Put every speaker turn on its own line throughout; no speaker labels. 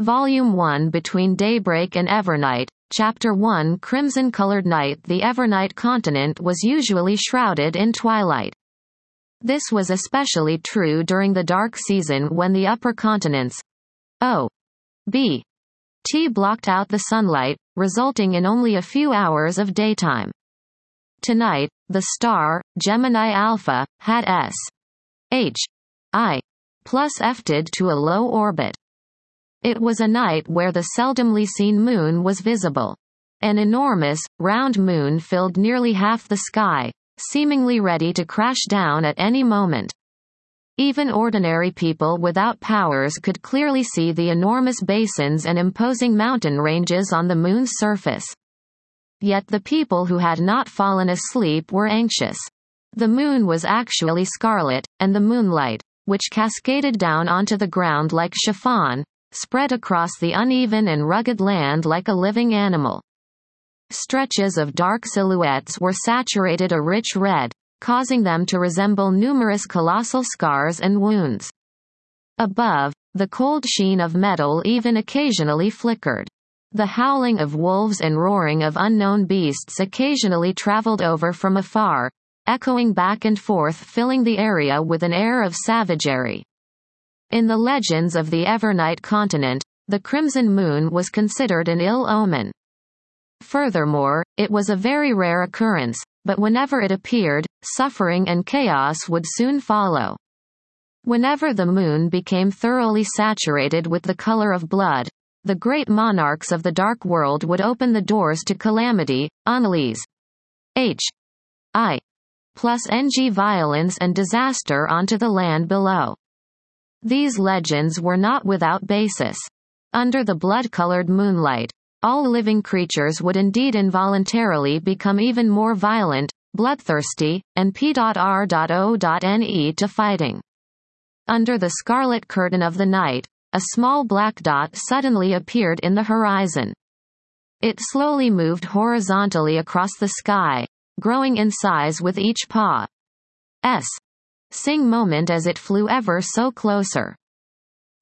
Volume 1 Between Daybreak and Evernight, Chapter 1 Crimson-colored night The Evernight continent was usually shrouded in twilight. This was especially true during the dark season when the upper continents O. B. T blocked out the sunlight, resulting in only a few hours of daytime. Tonight, the star, Gemini Alpha, had S. H. I. plus efted to a low orbit. It was a night where the seldomly seen moon was visible. An enormous, round moon filled nearly half the sky, seemingly ready to crash down at any moment. Even ordinary people without powers could clearly see the enormous basins and imposing mountain ranges on the moon's surface. Yet the people who had not fallen asleep were anxious. The moon was actually scarlet, and the moonlight, which cascaded down onto the ground like chiffon, spread across the uneven and rugged land like a living animal. Stretches of dark silhouettes were saturated a rich red, causing them to resemble numerous colossal scars and wounds. Above, the cold sheen of metal even occasionally flickered. The howling of wolves and roaring of unknown beasts occasionally traveled over from afar, echoing back and forth filling the area with an air of savagery. In the legends of the Evernight continent, the crimson moon was considered an ill omen. Furthermore, it was a very rare occurrence, but whenever it appeared, suffering and chaos would soon follow. Whenever the moon became thoroughly saturated with the color of blood, the great monarchs of the dark world would open the doors to calamity, unleash H. I. plus NG violence and disaster onto the land below. These legends were not without basis. Under the blood-colored moonlight, all living creatures would indeed involuntarily become even more violent, bloodthirsty, and p.r.o.ne to fighting. Under the scarlet curtain of the night, a small black dot suddenly appeared in the horizon. It slowly moved horizontally across the sky, growing in size with each paw. S sing moment as it flew ever so closer.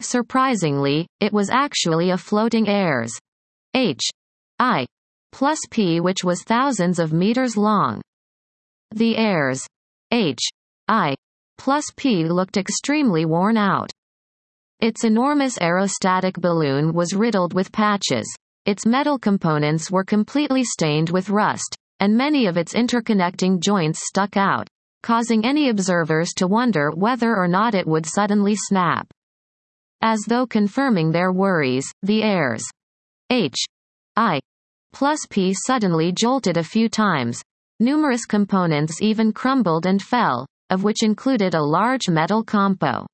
Surprisingly, it was actually a floating airs. H. I. plus P which was thousands of meters long. The airs. H. I. plus P looked extremely worn out. Its enormous aerostatic balloon was riddled with patches. Its metal components were completely stained with rust, and many of its interconnecting joints stuck out causing any observers to wonder whether or not it would suddenly snap. As though confirming their worries, the airs H. I. plus P suddenly jolted a few times. Numerous components even crumbled and fell, of which included a large metal compo.